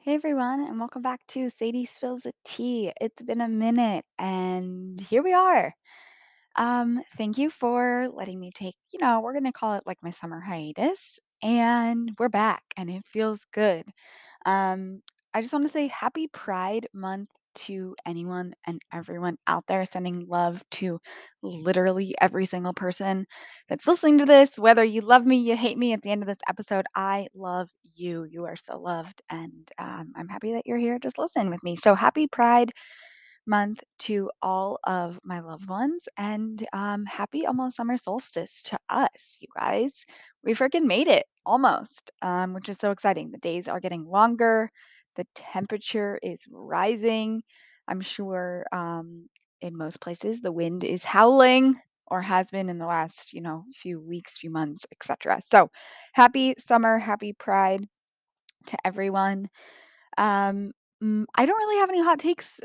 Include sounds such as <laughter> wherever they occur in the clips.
Hey everyone, and welcome back to Sadie Spills a Tea. It's been a minute, and here we are. Um, thank you for letting me take, you know, we're gonna call it like my summer hiatus, and we're back, and it feels good. Um, I just want to say happy Pride Month to anyone and everyone out there, sending love to literally every single person that's listening to this. Whether you love me, you hate me, at the end of this episode, I love you. You are so loved, and um, I'm happy that you're here just listen with me. So happy Pride month to all of my loved ones and um, happy almost summer solstice to us, you guys. We freaking made it almost, um, which is so exciting. The days are getting longer, the temperature is rising. I'm sure um, in most places the wind is howling or has been in the last, you know, few weeks, few months, etc. So, happy summer, happy pride to everyone. Um, mm, I don't really have any hot takes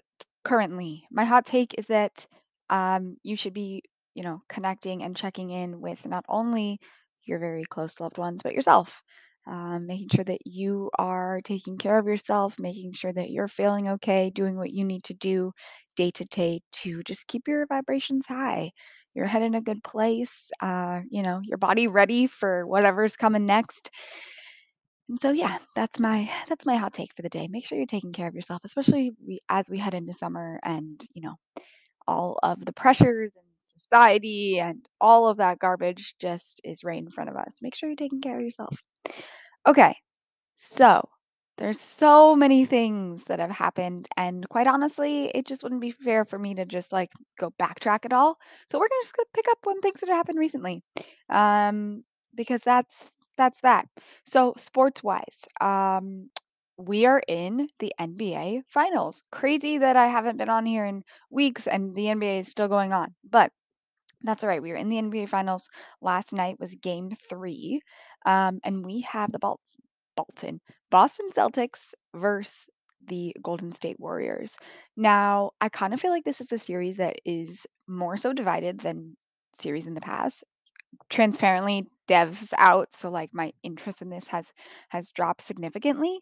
currently. My hot take is that um, you should be, you know, connecting and checking in with not only your very close loved ones, but yourself. Um, making sure that you are taking care of yourself, making sure that you're feeling okay, doing what you need to do day to day to just keep your vibrations high. Your head in a good place, uh, you know, your body ready for whatever's coming next and so yeah, that's my that's my hot take for the day. Make sure you're taking care of yourself, especially as we head into summer and, you know, all of the pressures and society and all of that garbage just is right in front of us. Make sure you're taking care of yourself. Okay. So, there's so many things that have happened, and quite honestly, it just wouldn't be fair for me to just like go backtrack at all. So we're gonna just gonna pick up on things that have happened recently, um, because that's that's that. So sports wise, um, we are in the NBA finals. Crazy that I haven't been on here in weeks, and the NBA is still going on, but that's all right. We were in the NBA Finals. Last night was game three. Um, and we have the Bal- Bolton, Boston Celtics versus the Golden State Warriors. Now, I kind of feel like this is a series that is more so divided than series in the past. Transparently, Dev's out, so like my interest in this has has dropped significantly.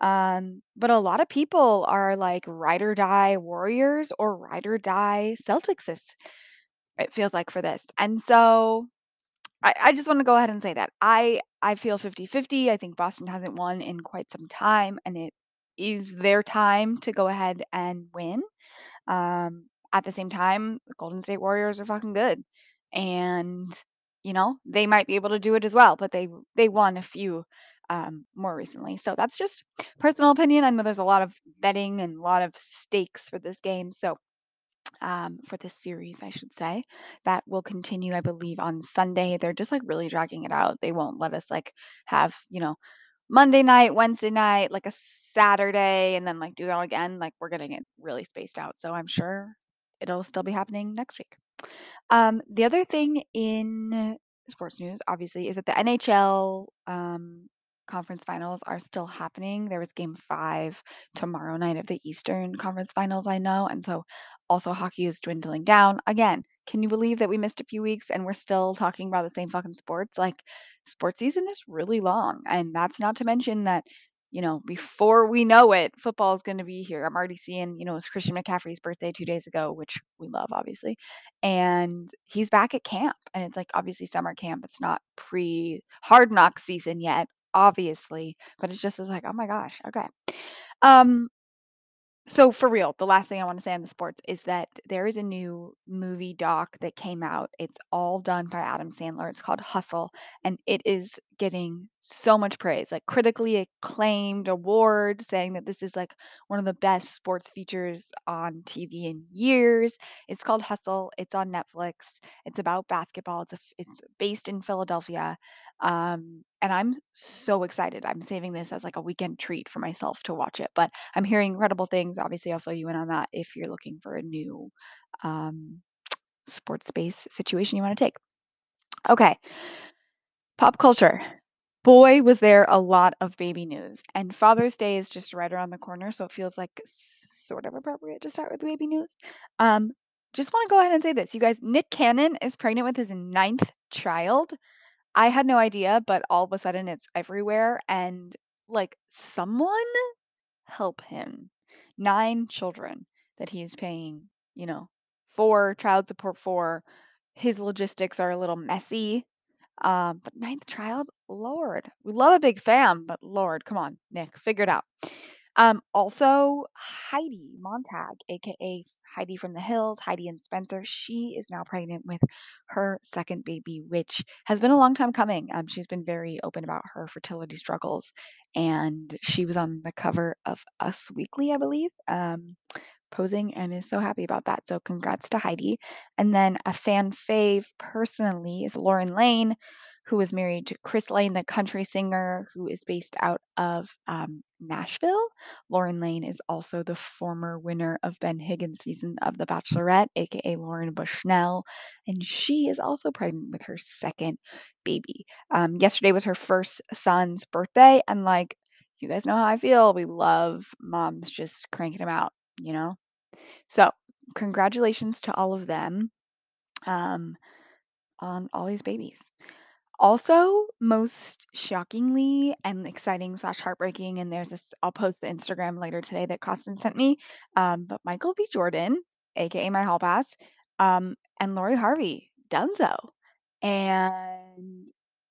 Um, but a lot of people are like ride or die Warriors or ride or die Celtics it feels like for this. And so I, I just want to go ahead and say that. I I feel fifty-fifty. I think Boston hasn't won in quite some time and it is their time to go ahead and win. Um at the same time, the Golden State Warriors are fucking good. And you know, they might be able to do it as well, but they they won a few um more recently. So that's just personal opinion. I know there's a lot of betting and a lot of stakes for this game. So um, for this series, I should say. That will continue, I believe, on Sunday. They're just like really dragging it out. They won't let us like have, you know, Monday night, Wednesday night, like a Saturday, and then like do it all again. Like we're getting it really spaced out. So I'm sure it'll still be happening next week. Um, the other thing in sports news, obviously, is that the NHL um, conference finals are still happening. There was game five tomorrow night of the Eastern Conference finals, I know. And so also hockey is dwindling down. Again, can you believe that we missed a few weeks and we're still talking about the same fucking sports? Like, sports season is really long. And that's not to mention that you know, before we know it, football is going to be here. I'm already seeing, you know, it's Christian McCaffrey's birthday two days ago, which we love, obviously and he's back at camp and it's like obviously summer camp it's not pre hard knock season yet obviously but it's just as like oh my gosh okay um so for real, the last thing I want to say on the sports is that there is a new movie doc that came out. It's all done by Adam Sandler. It's called Hustle, and it is getting so much praise, like critically acclaimed award, saying that this is like one of the best sports features on TV in years. It's called Hustle. It's on Netflix. It's about basketball. It's a, it's based in Philadelphia. Um, and I'm so excited. I'm saving this as like a weekend treat for myself to watch it. But I'm hearing incredible things. Obviously, I'll fill you in on that if you're looking for a new um, <tsk> sports space situation you want to take. Okay, pop culture. Boy, was there a lot of baby news. And Father's Day is just right around the corner, so it feels like sort of appropriate to start with the baby news. Um, just want to go ahead and say this. You guys, Nick Cannon is pregnant with his ninth child. I had no idea, but all of a sudden it's everywhere. And like someone help him. 9 children that he is paying, you know, for child support for. His logistics are a little messy, um, but ninth child? Lord, we love a big fam, but Lord, come on, Nick, figure it out. Um, also, Heidi Montag, aka Heidi from the Hills, Heidi and Spencer, she is now pregnant with her second baby, which has been a long time coming. Um, she's been very open about her fertility struggles, and she was on the cover of Us Weekly, I believe. Um, posing and is so happy about that. So congrats to Heidi. And then a fan fave personally is Lauren Lane, who is married to Chris Lane, the country singer who is based out of um, Nashville. Lauren Lane is also the former winner of Ben Higgins' season of The Bachelorette, aka Lauren Bushnell, and she is also pregnant with her second baby. Um, yesterday was her first son's birthday, and like you guys know how I feel. We love moms just cranking them out, you know? So, congratulations to all of them um, on all these babies. Also, most shockingly and exciting slash heartbreaking, and there's this, I'll post the Instagram later today that Costin sent me, um, but Michael B. Jordan, aka my hall pass, um, and Lori Harvey, Dunzo. And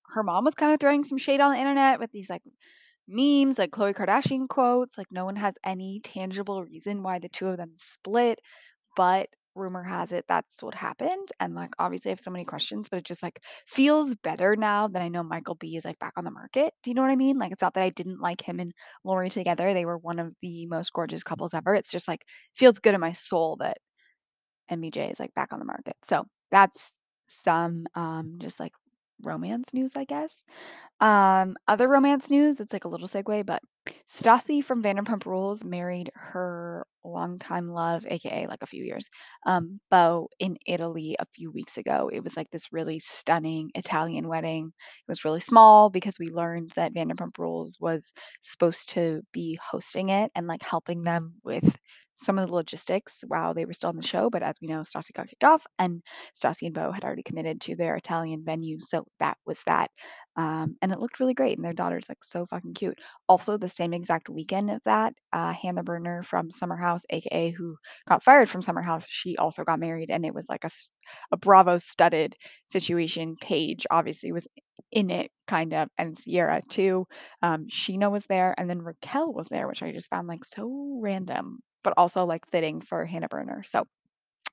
her mom was kind of throwing some shade on the internet with these like memes, like Khloe Kardashian quotes. Like, no one has any tangible reason why the two of them split, but rumor has it that's what happened. And like, obviously, I have so many questions, but it just like feels better now that I know Michael B is like back on the market. Do you know what I mean? Like, it's not that I didn't like him and Lori together. They were one of the most gorgeous couples ever. It's just like feels good in my soul that MBJ is like back on the market. So that's some um just like romance news, I guess. Um, other romance news, it's like a little segue, but Stassi from Vanderpump Rules married her longtime love, aka like a few years, um, Beau in Italy a few weeks ago. It was like this really stunning Italian wedding. It was really small because we learned that Vanderpump Rules was supposed to be hosting it and like helping them with some of the logistics while they were still on the show. But as we know, Stassi got kicked off and Stassi and Beau had already committed to their Italian venue. So that was that. Um, and it looked really great. And their daughter's like so fucking cute. Also, the same exact weekend of that, uh, Hannah Berner from Summer House, aka who got fired from Summer House, she also got married, and it was like a, a Bravo studded situation. Paige obviously was in it, kind of, and Ciara too. Um, Scheana was there, and then Raquel was there, which I just found like so random, but also like fitting for Hannah Berner. So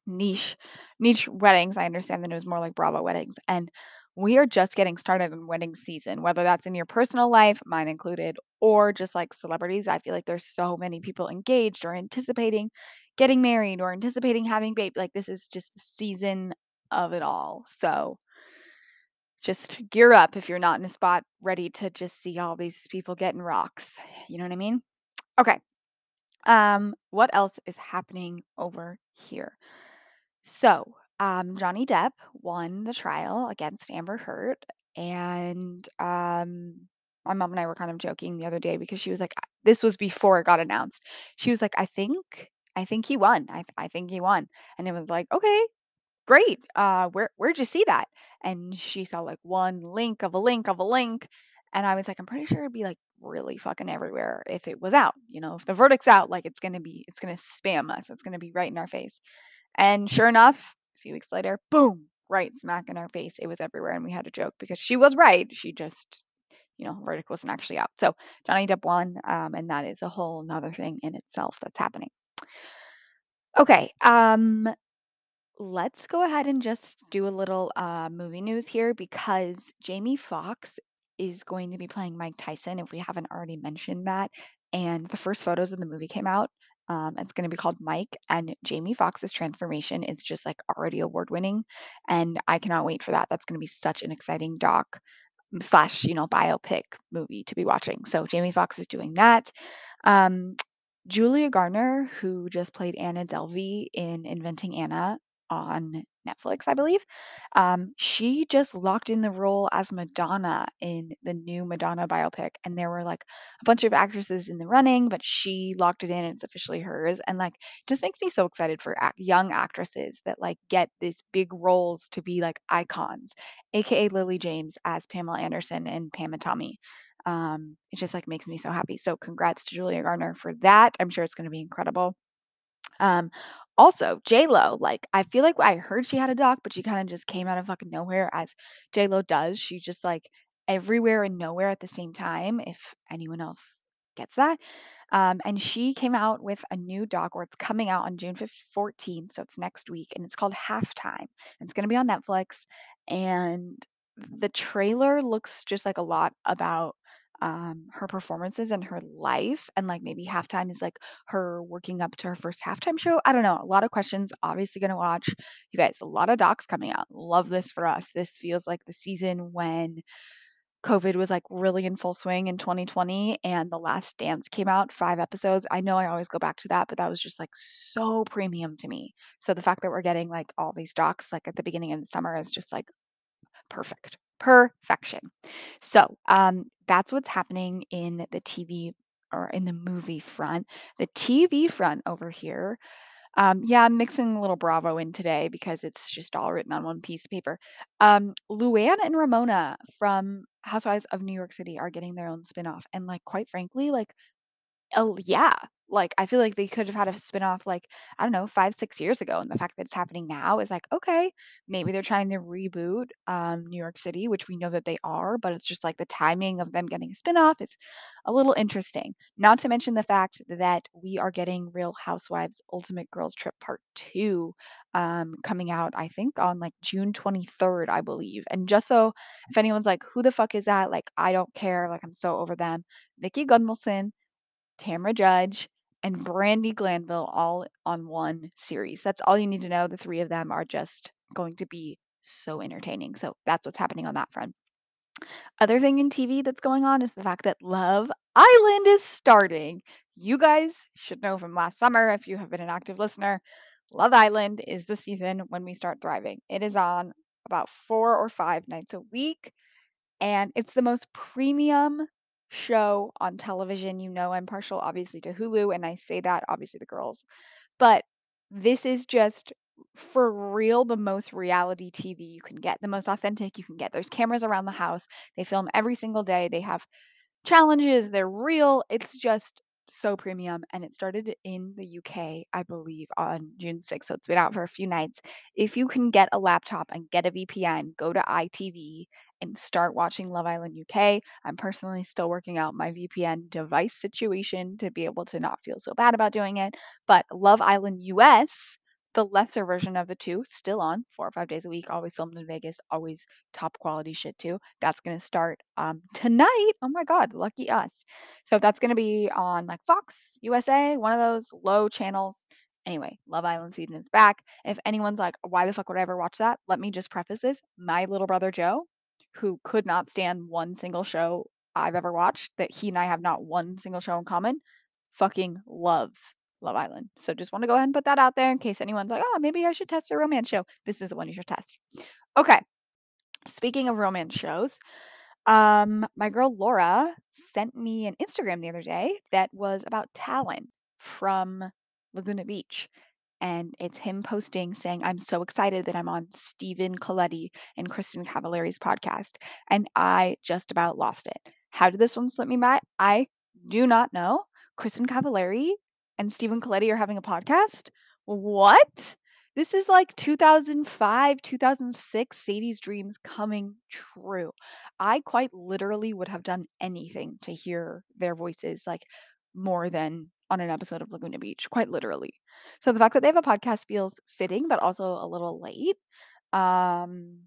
niche niche weddings. I understand that it was more like Bravo weddings. And we are just getting started in wedding season, whether that's in your personal life, mine included, or just like celebrities. I feel like there's so many people engaged or anticipating getting married or anticipating having baby. Like this is just the season of it all. So just gear up if you're not in a spot ready to just see all these people getting rocks. You know what I mean? Okay. Um, what else is happening over here? So, um, Johnny Depp won the trial against Amber Heard, and um, my mom and I were kind of joking the other day because she was like, "This was before it got announced." She was like, "I think, I think he won. I, th- I think he won," and it was like, "Okay, great. Uh, where, where'd you see that?" And she saw like one link of a link of a link, and I was like, "I'm pretty sure it'd be like really fucking everywhere if it was out. You know, if the verdict's out, like it's gonna be, it's gonna spam us. It's gonna be right in our face." And sure enough, a few weeks later, boom, right smack in our face. It was everywhere. And we had a joke because she was right. She just, you know, verdict wasn't actually out. So Johnny Depp won. Um, and that is a whole nother thing in itself that's happening. Okay. Um, let's go ahead and just do a little uh, movie news here because Jamie Foxx is going to be playing Mike Tyson, if we haven't already mentioned that. And the first photos of the movie came out. Um, it's going to be called Mike, and Jamie Foxx's transformation is just like already award winning. And I cannot wait for that. That's going to be such an exciting doc slash, you know, biopic movie to be watching. So Jamie Foxx is doing that. Um, Julia Garner, who just played Anna Delvey in Inventing Anna on Netflix, I believe, um, she just locked in the role as Madonna in the new Madonna biopic. And there were like a bunch of actresses in the running, but she locked it in and it's officially hers. And like, it just makes me so excited for ac- young actresses that like get these big roles to be like icons, aka Lily James as Pamela Anderson and Pam and Tommy. Um, it just, like, makes me so happy. So congrats to Julia Garner for that. I'm sure it's gonna be incredible. Um, also, Lo. like, I feel like I heard she had a doc, but she kinda just came out of fucking nowhere as J Lo does. She just, like, everywhere and nowhere at the same time, if anyone else gets that. Um, and she came out with a new doc, or it's coming out on June fif 14th, so it's next week, and it's called Halftime. It's gonna be on Netflix, and the trailer looks just like a lot about, um, her performances and her life, and, like, maybe Halftime is, like, her working up to her first halftime show. I don't know, a lot of questions, obviously gonna watch. You guys, a lot of docs coming out. Love this for us. This feels like the season when COVID was, like, really in full swing in 2020 and The Last Dance came out, 5 episodes. I know I always go back to that, but that was just, like, so premium to me. So the fact that we're getting, like, all these docs, like, at the beginning of the summer is just, like, perfect. Perfection. So, um, that's what's happening in the TV or in the movie front. The TV front over here, um, yeah, I'm mixing a little Bravo in today because it's just all written on one piece of paper. Um, Luann and Ramona from Housewives of New York City are getting their own spinoff, and, like, quite frankly, like, oh, yeah, like, I feel like they could have had a spinoff, like, I don't know, 5, 6 years ago, and the fact that it's happening now is like, okay, maybe they're trying to reboot, um, New York City, which we know that they are, but it's just like the timing of them getting a spinoff is a little interesting. Not to mention the fact that we are getting Real Housewives Ultimate Girls Trip Part 2, um, coming out, I think, on, like, June 23rd, I believe. And just so if anyone's like, "Who the fuck is that?" Like, I don't care, like, I'm so over them. Vicki Gunvalson, Tamra Judge, and Brandi Glanville all on one series. That's all you need to know. The 3 of them are just going to be so entertaining. So that's what's happening on that front. Other thing in TV that's going on is the fact that Love Island is starting. You guys should know from last summer, if you have been an active listener, Love Island is the season when we start thriving. It is on about 4 or 5 nights a week, and it's the most premium show on television. You know I'm partial, obviously, to Hulu, and I say that, obviously, the girls. But this is just, for real, the most reality TV you can get, the most authentic you can get. There's cameras around the house. They film every single day. They have challenges. They're real. It's just so premium, and it started in the UK, I believe, on June 6th, so it's been out for a few nights. If you can get a laptop and get a VPN, go to ITV and start watching Love Island UK. I'm personally still working out my VPN device situation to be able to not feel so bad about doing it, but Love Island US, the lesser version of the 2, still on 4 or 5 days a week, always filmed in Vegas, always top quality shit too. That's gonna start, um, tonight. Oh my god, lucky us. So that's gonna be on, like, Fox USA, one of those low channels. Anyway, Love Island season is back. If anyone's like, "Why the fuck would I ever watch that?" Let me just preface this. My little brother Joe, who could not stand one single show I've ever watched, that he and I have not one single show in common, fucking loves Love Island. So just wanna go ahead and put that out there in case anyone's like, "Oh, maybe I should test a romance show." This is the one you should test. Okay. Speaking of romance shows, um, my girl Laura sent me an Instagram the other day that was about Talan from Laguna Beach, and it's him posting saying, "I'm so excited that I'm on Stephen Colletti and Kristin Cavallari's podcast," and I just about lost it. How did this one slip me by? I do not know. Kristin Cavallari and Stephen Colletti are having a podcast? What? This is like 2005, 2006 Sadie's dreams coming true. I quite literally would have done anything to hear their voices, like, more than on an episode of Laguna Beach, quite literally. So the fact that they have a podcast feels fitting, but also a little late. Um,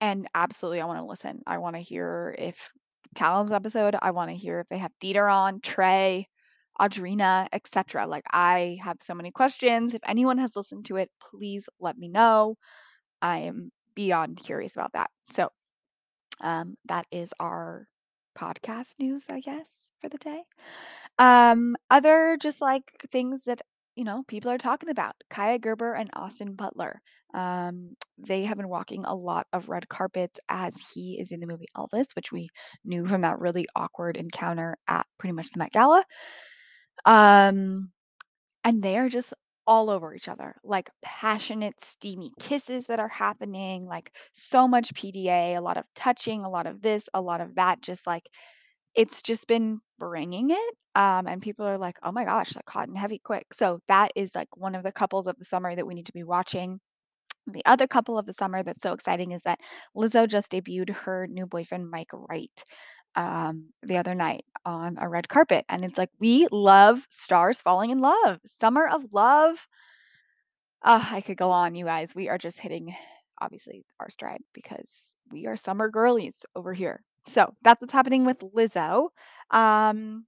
and absolutely, I wanna listen. I wanna hear if Talan's episode, I wanna hear if they have Dieter on, Trey, Audrina, et cetera. Like, I have so many questions. If anyone has listened to it, please let me know. I am beyond curious about that. So, um, that is our podcast news, I guess, for the day. Um, other just, like, things that, you know, people are talking about, Kaia Gerber and Austin Butler. Um, they have been walking a lot of red carpets as he is in the movie Elvis, which we knew from that really awkward encounter at pretty much the Met Gala. Um, and they are just all over each other, like passionate, steamy kisses that are happening, like so much PDA, a lot of touching, a lot of this, a lot of that, just like It's just been bringing it, um, and people are like, "Oh my gosh, like hot and heavy quick." So that is like one of the couples of the summer that we need to be watching. The other couple of the summer that's so exciting is that Lizzo just debuted her new boyfriend, Myke Wright, um, the other night on a red carpet. And it's like, we love stars falling in love. Summer of love. Uh, I could go on, you guys. We are just hitting, obviously, our stride because we are summer girlies over here. So that's what's happening with Lizzo. Um,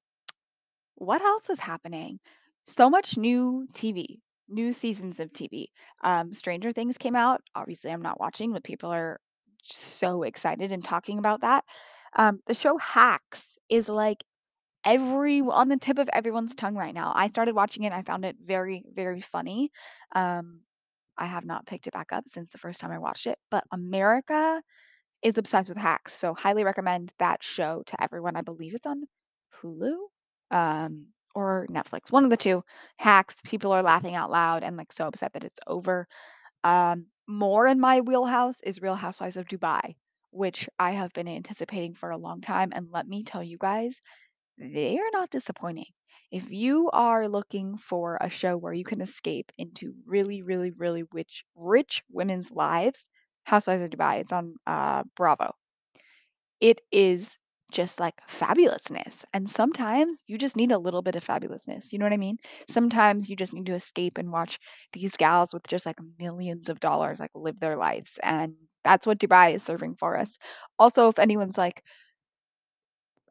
what else is happening? So much new TV, new seasons of TV. Um, Stranger Things came out. Obviously, I'm not watching, but people are so excited and talking about that. Um, the show Hacks is like every on the tip of everyone's tongue right now. I started watching it. I found it very, very funny. Um, I have not picked it back up since the first time I watched it, but America is obsessed with hacks, so highly recommend that show to everyone. I believe it's on Hulu, um, or Netflix, one of the 2. Hacks, people are laughing out loud and, like, so upset that it's over. Um, more in my wheelhouse is Real Housewives of Dubai, which I have been anticipating for a long time, and let me tell you guys, they are not disappointing. If you are looking for a show where you can escape into really, really, really rich rich women's lives, Housewives of Dubai, it's on, uh, Bravo. It is just like fabulousness, and sometimes you just need a little bit of fabulousness, you know what I mean? Sometimes you just need to escape and watch these gals with just, like, millions of dollars, like, live their lives, and that's what Dubai is serving for us. Also, if anyone's like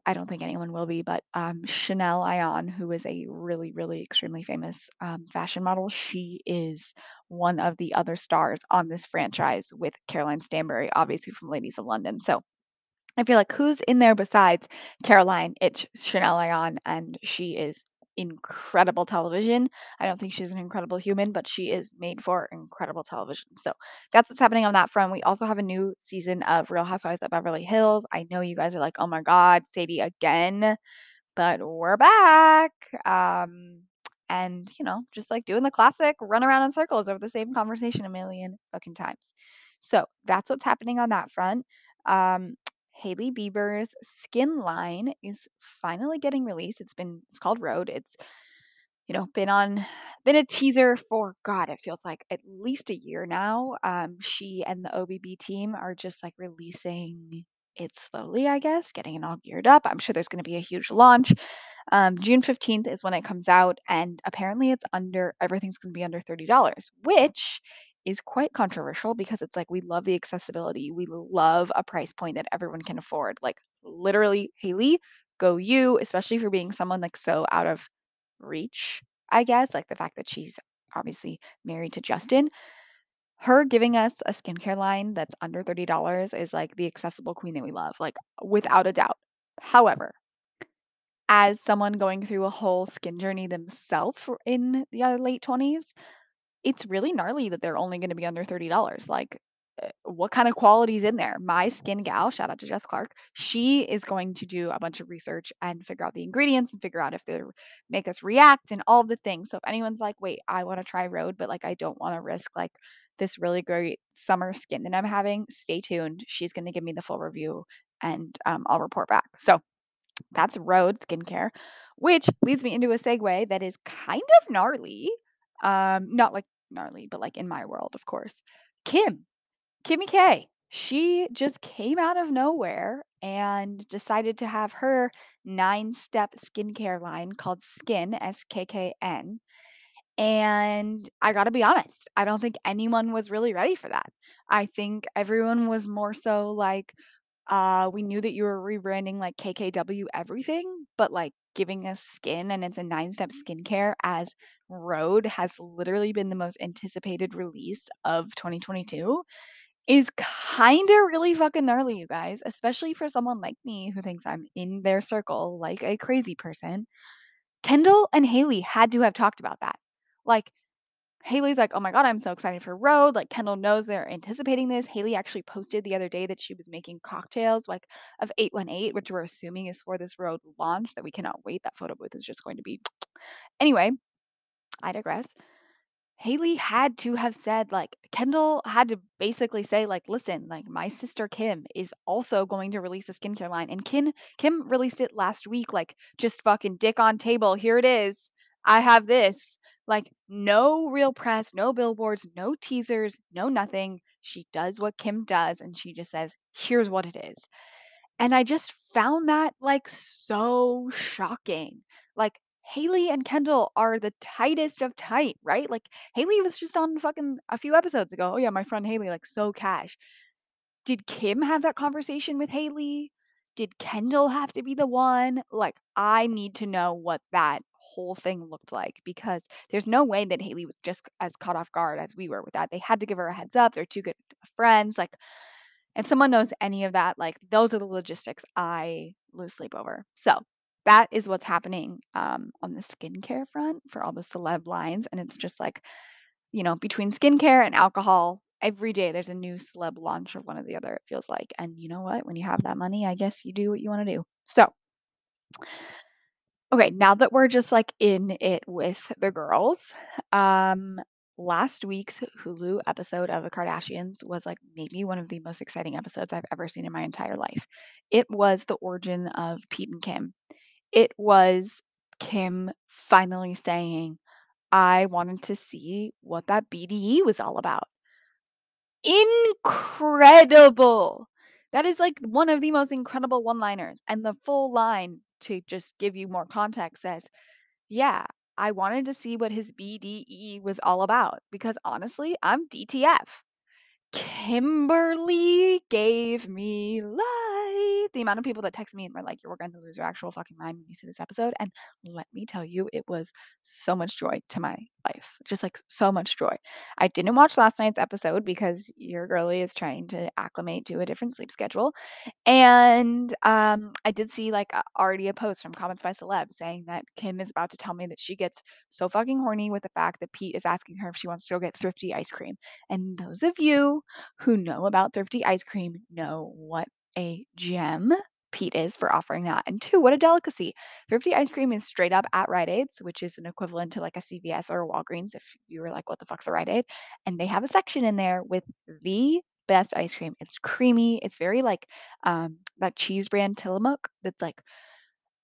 I don't think anyone will be, but, um, Chanel Ayan, who is a really, really extremely famous, um, fashion model, she is one of the other stars on this franchise with Caroline Stanbury, obviously from Ladies of London. So I feel like who's in there besides Caroline? It's Chanel Ayan, and she is incredible television. I don't think she's an incredible human, but she is made for incredible television. So that's what's happening on that front. We also have a new season of Real Housewives of Beverly Hills. I know you guys are like, oh my God, Sadie again but we're back. Um, and you know, just like doing the classic run around in circles over the same conversation a million fucking times. So that's what's happening on that front. Um, Hailey Bieber's skin line is finally getting released. It's been it's called Rhode. It's you know been on been a teaser for God. It feels like at least a year now. Um, she and the OBB team are just like releasing it slowly, I guess, getting it all geared up. I'm sure there's going to be a huge launch. Um, June 15th is when it comes out, and apparently it's under everything's going to be under $30, which is quite controversial because it's like we love the accessibility. We love a price point that everyone can afford. Like literally, Hailey, go you, especially for being someone like so out of reach, I guess. Like the fact that she's obviously married to Justin. Her giving us a skincare line that's under $30 is like the accessible queen that we love, like without a doubt. However, as someone going through a whole skin journey themselves in the late 20s, it's really gnarly that they're only going to be under $30. Like, uh, what kind of quality is in there? My skin gal, shout out to Jess Clark, she is going to do a bunch of research and figure out the ingredients and figure out if they make us react and all the things. So if anyone's like, wait, I want to try Rhode, but like I don't want to risk like this really great summer skin that I'm having, stay tuned. She's going to give me the full review and um, I'll report back. So that's Rhode Skincare, which leads me into a segue that is kind of gnarly. Um, not like gnarly, but like in my world, of course. Kim, Kimmy K. She just came out of nowhere and decided to have her nine step skincare line called Skin, S K K N. And I gotta be honest, I don't think anyone was really ready for that. I think everyone was more so like, uh, we knew that you were rebranding like KKW everything, but like giving us skin and it's a nine step skincare as Rhode has literally been the most anticipated release of 2022 is kind of really fucking gnarly, you guys, especially for someone like me who thinks I'm in their circle like a crazy person. Kendall and Hailey had to have talked about that. Like, Hailey's like, "Oh my god, I'm so excited for Rhode. Like Kendall knows they're anticipating this. Haley actually posted the other day that she was making cocktails like of 818, which we're assuming is for this Rhode launch that we cannot wait. That photo booth is just going to be <tsk> Anyway, I digress. Hailey had to have said, like Kendall had to basically say, like, "Listen, like, my sister Kim is also going to release a skincare line," and Kim Kim released it last week, like, just fucking dick on table, "Here it is. I have this." Like, no real press, no billboards, no teasers, no nothing. She does what Kim does, and she just says, "Here's what it is." And I just found that, like, so shocking. Like, Hailey and Kendall are the tightest of tight, right? Like, Hailey was just on fucking a few episodes ago, "Oh, yeah, my friend Hailey, like, so cash." Did Kim have that conversation with Hailey? Did Kendall have to be the one? Like, I need to know what that whole thing looked like because there's no way that Hailey was just as caught off guard as we were with that. They had to give her a heads up. They're too good friends. Like, if someone knows any of that, like, those are the logistics I lose sleep over. So, that is what's happening, um, on the skincare front for all the celeb lines, and it's just like, you know, between skincare and alcohol, every day there's a new celeb launch of one or the other, it feels like, and you know what? When you have that money, I guess you do what you wanna do. So Okay, now that we're just, like, in it with the girls, um, last week's Hulu episode of The Kardashians was, like, maybe one of the most exciting episodes I've ever seen in my entire life. It was the origin of Pete and Kim. It was Kim finally saying, "I wanted to see what that BDE was all about." Incredible! That is, like, one of the most incredible one-liners, and the full line, to just give you more context, says, "Yeah, I wanted to see what his BDE was all about because honestly, I'm DTF." Kimberly gave me life. The amount of people that text me and were like, "You're going to lose your actual fucking mind when you see this episode," and let me tell you, it was so much joy to my life, just, like, so much joy. I didn't watch last night's episode because your girly is trying to acclimate to a different sleep schedule, and, um, I did see, like, already a post from Comments by Celeb saying that Kim is about to tell me that she gets so fucking horny with the fact that Pete is asking her if she wants to go get Thrifty ice cream, and those of you who know about Thrifty ice cream know what a gem Pete is for offering that, and 2, what a delicacy. Thrifty ice cream is straight up at Rite Aid's, which is an equivalent to, like, a CVS or a Walgreens if you were like, "What the fuck's a Rite Aid?" And they have a section in there with the best ice cream. It's creamy, it's very like, um, that cheese brand Tillamook that's like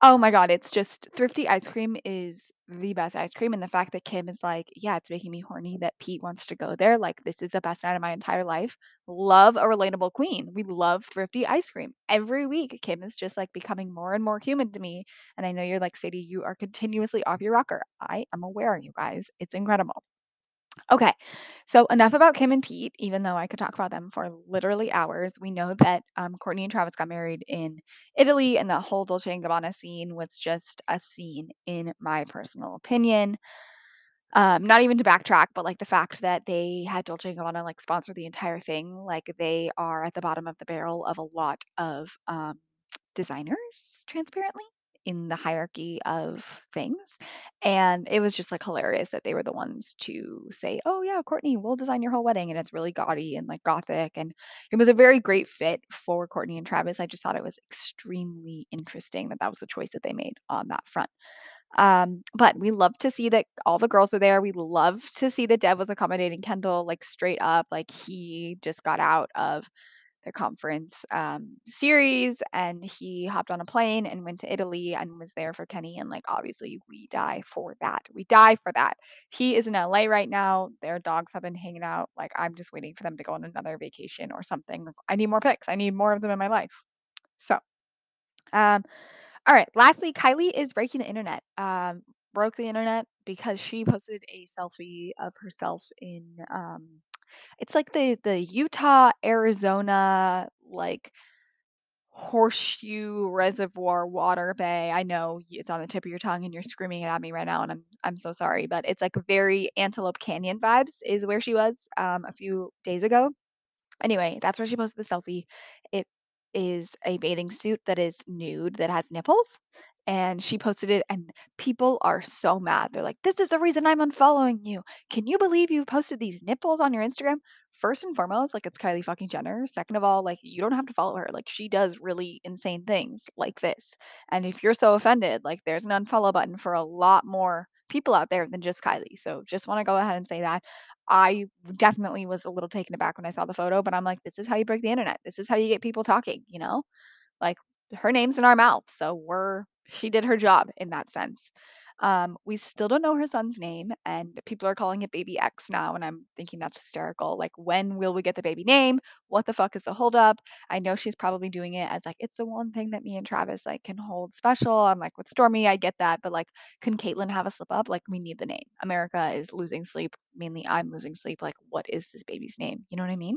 oh my god, it's just Thrifty ice cream is the best ice cream, and the fact that Kim is like, "Yeah, it's making me horny that Pete wants to go there, like, this is the best night of my entire life." Love a relatable queen. We love Thrifty ice cream. Every week, Kim is just, like, becoming more and more human to me, and I know you're like, "Sadie, you are continuously off your rocker." I am aware, you guys. It's incredible. Okay, so enough about Kim and Pete, even though I could talk about them for literally hours. We know that um, Kourtney and Travis got married in Italy, and the whole Dolce& Gabbana scene was just a scene, in my personal opinion. Um, not even to backtrack, but like the fact that they had Dolce& and Gabbana like sponsor the entire thing, like they are at the bottom of the barrel of a lot of um, designers, transparently, in the hierarchy of things. And it was just like hilarious that they were the ones to say, "Oh yeah, Kourtney, we'll design your whole wedding." And it's really gaudy and like gothic. And it was a very great fit for Kourtney and Travis. I just thought it was extremely interesting that that was the choice that they made on that front. Um, but we love to see that all the girls were there. We love to see that Dev was accommodating Kendall like straight up. Like he just got out of the conference um, series and he hopped on a plane and went to Italy and was there for Kenny. And like, obviously, we die for that. We die for that. He is in LA right now. Their dogs have been hanging out. Like, I'm just waiting for them to go on another vacation or something. I need more pics. I need more of them in my life. So, um, all right. Lastly, Kylie is breaking the internet. Um, broke the internet because she posted a selfie of herself in um, it's like the the Utah, Arizona, like, horseshoe reservoir water bay. I know it's on the tip of your tongue and you're screaming it at me right now, and I'm I'm so sorry, but it's like very Antelope Canyon vibes is where she was, um, a few days ago. Anyway, that's where she posted the selfie. It is a bathing suit that is nude, that has nipples, and she posted it, and people are so mad. They're like, "This is the reason I'm unfollowing you. Can you believe you posted these nipples on your Instagram?" First and foremost, like, it's Kylie fucking Jenner. Second of all, like, you don't have to follow her. Like, she does really insane things like this. And if you're so offended, like, there's an unfollow button for a lot more people out there than just Kylie. So just want to go ahead and say that. I definitely was a little taken aback when I saw the photo, but I'm like, this is how you break the internet. This is how you get people talking, you know? Like, her name's in our mouth, so we're she did her job in that sense. Um, we still don't know her son's name, and people are calling it Baby X now, and I'm thinking that's hysterical. Like, when will we get the baby name? What the fuck is the holdup? I know she's probably doing it as like it's the one thing that me and Travis like can hold special. I'm like with Stormi, I get that, but like, can Caitlyn have a slip up? Like, we need the name. America is losing sleep. Mainly, I'm losing sleep. Like, what is this baby's name? You know what I mean?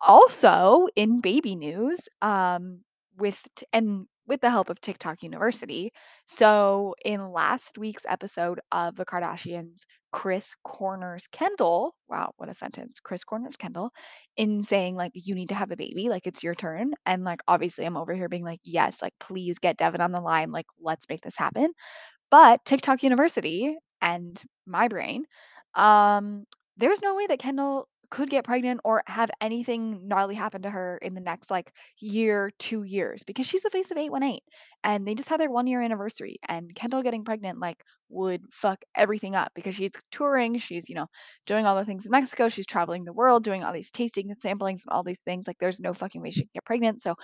Also, in baby news, um, with and with the help of TikTok University, so in last week's episode of The Kardashians, Kris corners Kendall wow, what a sentence. Kris corners Kendall in saying, like, "You need to have a baby, like, it's your turn," and, like, obviously, I'm over here being like, "Yes, like, please get Devin on the line, like, let's make this happen." But TikTok University and my brain, um, there's no way that Kendall could get pregnant or have anything gnarly happen to her in the next like year, 2 years because she's the face of 818 and they just had their 1 year anniversary and Kendall getting pregnant like would fuck everything up because she's touring, she's, you know, doing all the things in Mexico, she's traveling the world, doing all these tasting and samplings and all these things. Like there's no fucking way she can get pregnant. So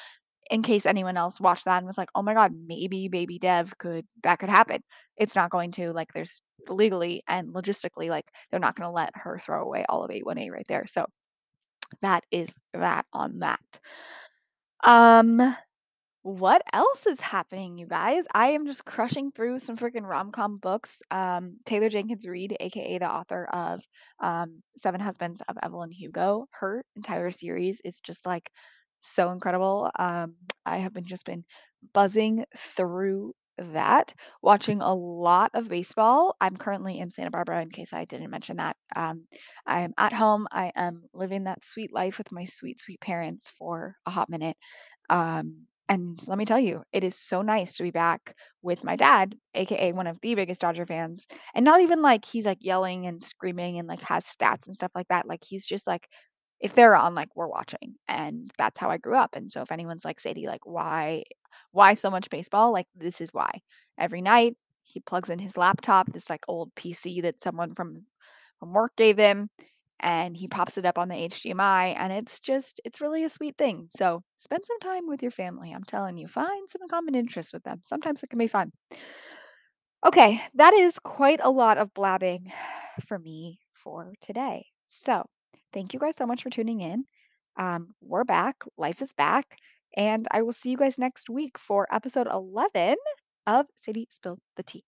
in case anyone else watched that and was like, "Oh my god, maybe baby Dev could that could happen." It's not going to, like, there's legally and logistically, like, they're not gonna let her throw away all of 818 right there, so that is that on that. Um what else is happening, you guys? I am just crushing through some freaking rom-com books. Um, Taylor Jenkins Reid, aka the author of um, Seven Husbands of Evelyn Hugo, her entire series is just like so incredible. Um, I have been just been buzzing through that, watching a lot of baseball. I'm currently in Santa Barbara, in case I didn't mention that. Um, I'm at home. I am living that sweet life with my sweet, sweet parents for a hot minute. Um, and let me tell you, it is so nice to be back with my dad, aka one of the biggest Dodger fans. And not even like he's like yelling and screaming and like has stats and stuff like that. Like he's just like if they're on, like we're watching. And that's how I grew up. And so if anyone's like, Sadie, like why why so much baseball? Like this is why. Every night he plugs in his laptop, this like old PC that someone from from work gave him and he pops it up on the HDMI and it's just it's really a sweet thing. So spend some time with your family. I'm telling you, find some common interests with them. Sometimes it can be fun. Okay, that is quite a lot of blabbing <sighs> for me for today. So thank you guys so much for tuning in. Um, we're back, life is back, and I will see you guys next week for episode 11 of Sadie Spill the Tea.